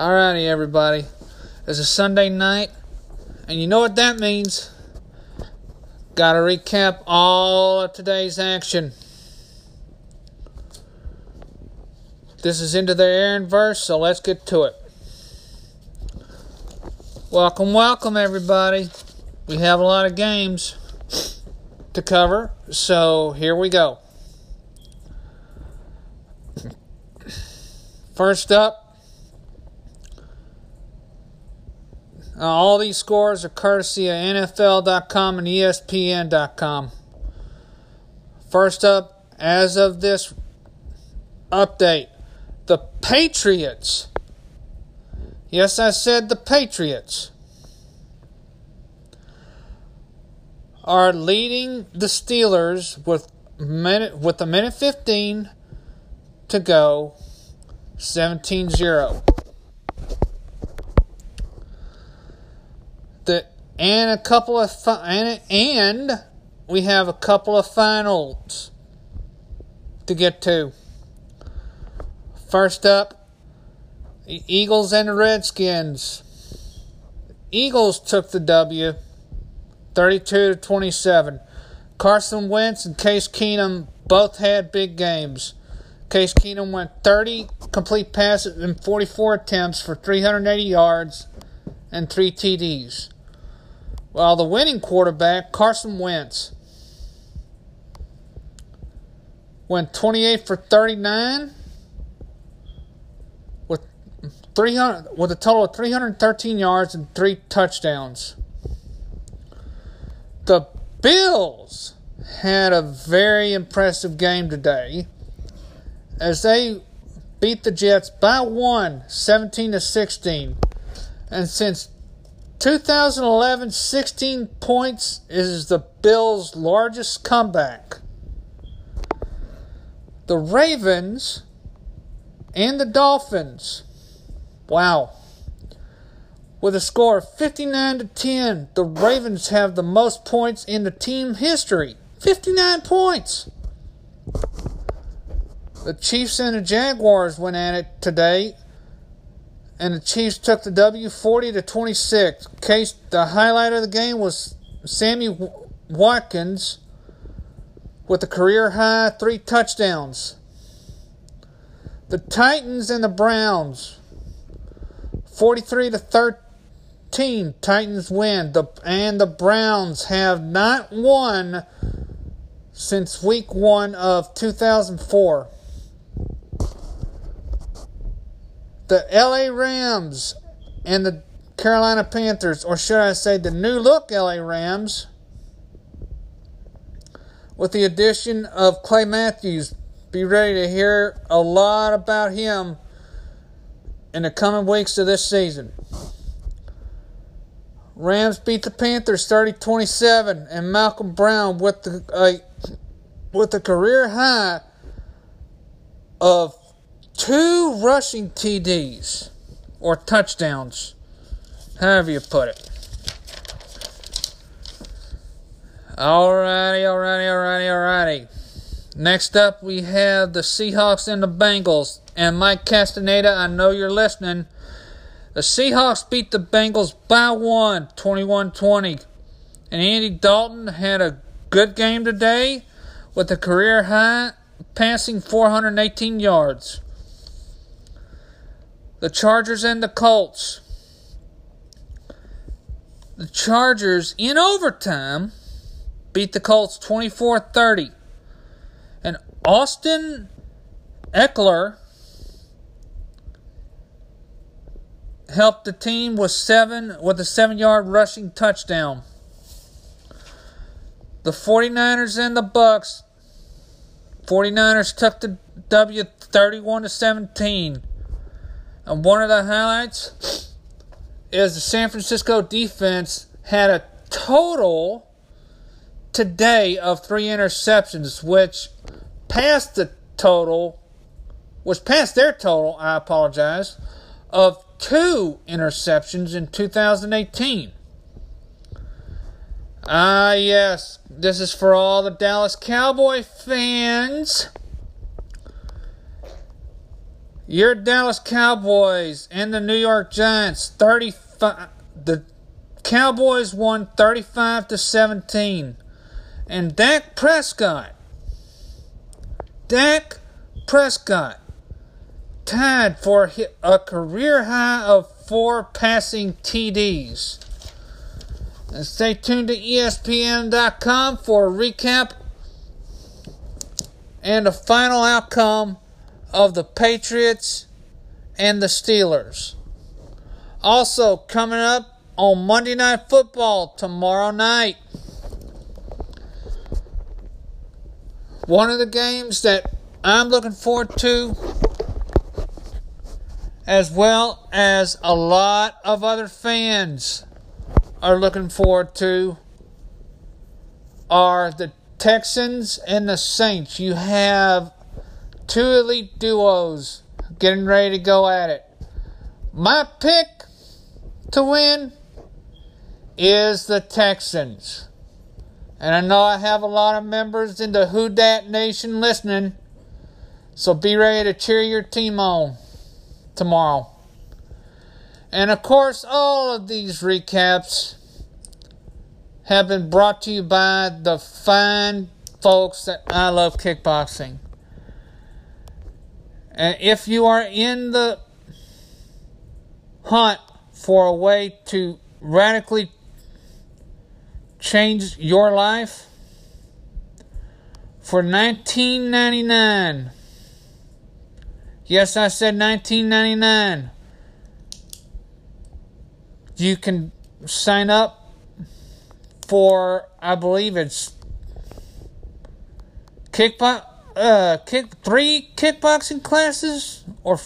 Alrighty, everybody. It's a Sunday night, and you know what that means. Gotta recap all of today's action. This is into the Aaron verse, so let's get to it. Welcome, welcome, everybody. We have a lot of games to cover, so here we go. First up, Uh, all these scores are courtesy of NFL.com and ESPN.com. First up, as of this update, the Patriots. Yes, I said the Patriots are leading the Steelers with minute with a minute 15 to go 17-0. the and a couple of and, and we have a couple of finals to get to. First up, the Eagles and the Redskins. Eagles took the W, 32 to 27. Carson Wentz and Case Keenum both had big games. Case Keenum went 30 complete passes in 44 attempts for 380 yards and three TDs. While the winning quarterback, Carson Wentz, went 28 for 39 with 300 with a total of 313 yards and three touchdowns. The Bills had a very impressive game today as they beat the Jets by one, 17 to 16. And since 2011, 16 points is the Bills' largest comeback. The Ravens and the Dolphins. Wow. With a score of 59 to 10, the Ravens have the most points in the team history. 59 points. The Chiefs and the Jaguars went at it today and the Chiefs took the W 40 to 26. Case the highlight of the game was Sammy Watkins with a career high three touchdowns. The Titans and the Browns 43 to 13. Titans win. The and the Browns have not won since week 1 of 2004. The LA Rams and the Carolina Panthers, or should I say the new look LA Rams, with the addition of Clay Matthews. Be ready to hear a lot about him in the coming weeks of this season. Rams beat the Panthers 30-27 and Malcolm Brown with the uh, with a career high of two rushing TDs or touchdowns, however you put it. Alrighty, alrighty, alrighty, alrighty. Next up, we have the Seahawks and the Bengals. And Mike Castaneda, I know you're listening. The Seahawks beat the Bengals by one, 21 20. And Andy Dalton had a good game today with a career high passing 418 yards the Chargers and the Colts. The Chargers, in overtime, beat the Colts 24 30. And Austin Ekeler helped the team with seven with a seven yard rushing touchdown. The 49ers and the Bucks. 49ers took the W 31 to 17. And one of the highlights is the San Francisco defense had a total today of three interceptions, which passed the total, was past their total, I apologize, of two interceptions in 2018. Ah, yes, this is for all the Dallas Cowboy fans. Your Dallas Cowboys and the New York Giants 35 the Cowboys won 35 to 17. And Dak Prescott Dak Prescott tied for a career high of 4 passing TDs. And stay tuned to ESPN.com for a recap and a final outcome of the Patriots and the Steelers. Also, coming up on Monday Night Football tomorrow night. One of the games that I'm looking forward to, as well as a lot of other fans are looking forward to, are the Texans and the Saints. You have two elite duos getting ready to go at it. My pick to win is the Texans. And I know I have a lot of members in the Who Dat Nation listening. So be ready to cheer your team on tomorrow. And of course, all of these recaps have been brought to you by the fine folks that I love kickboxing. If you are in the hunt for a way to radically change your life, for 1999 yes i said 1999 you can sign up for I believe it's kickbox uh kick three kickboxing classes or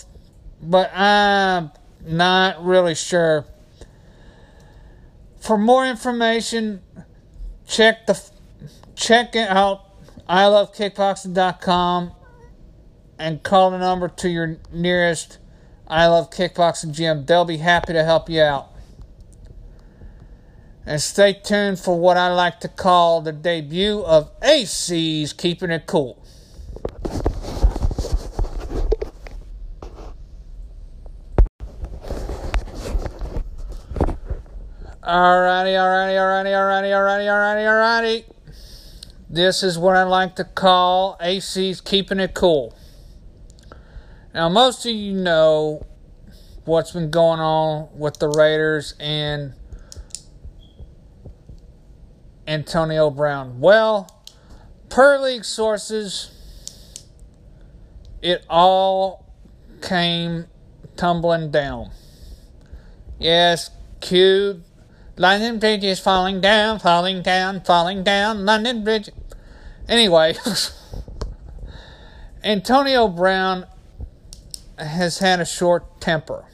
but I'm not really sure. For more information, check the check it out ilovekickboxing.com and call the number to your nearest I Love Kickboxing gym. They'll be happy to help you out. And stay tuned for what I like to call the debut of AC's Keeping It Cool. Alrighty, alrighty, alrighty, alrighty, alrighty, alrighty, alrighty. This is what I like to call AC's Keeping It Cool. Now, most of you know what's been going on with the Raiders and Antonio Brown? Well, per league sources, it all came tumbling down. Yes, Q. London Bridge is falling down, falling down, falling down. London Bridge. Anyway, Antonio Brown has had a short temper.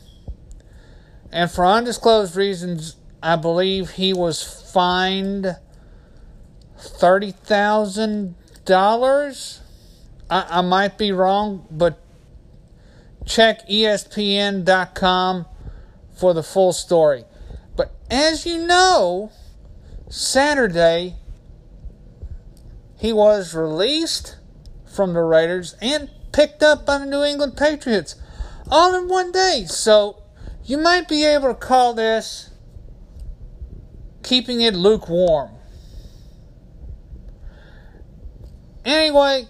And for undisclosed reasons, I believe he was fined thirty thousand dollars. I might be wrong, but check ESPN.com for the full story. But as you know, Saturday he was released from the Raiders and picked up by the New England Patriots all in one day. So you might be able to call this keeping it lukewarm. Anyway,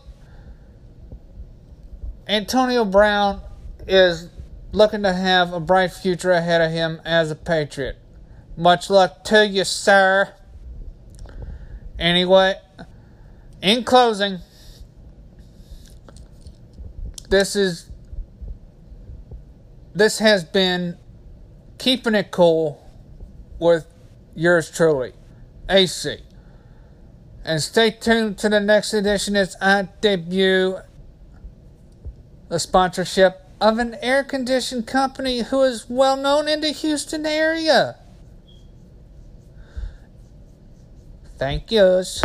Antonio Brown is looking to have a bright future ahead of him as a Patriot. Much luck to you, sir. Anyway, in closing, this is this has been keeping it cool with yours truly, AC. And stay tuned to the next edition as I debut the sponsorship of an air conditioned company who is well known in the Houston area. Thank yous.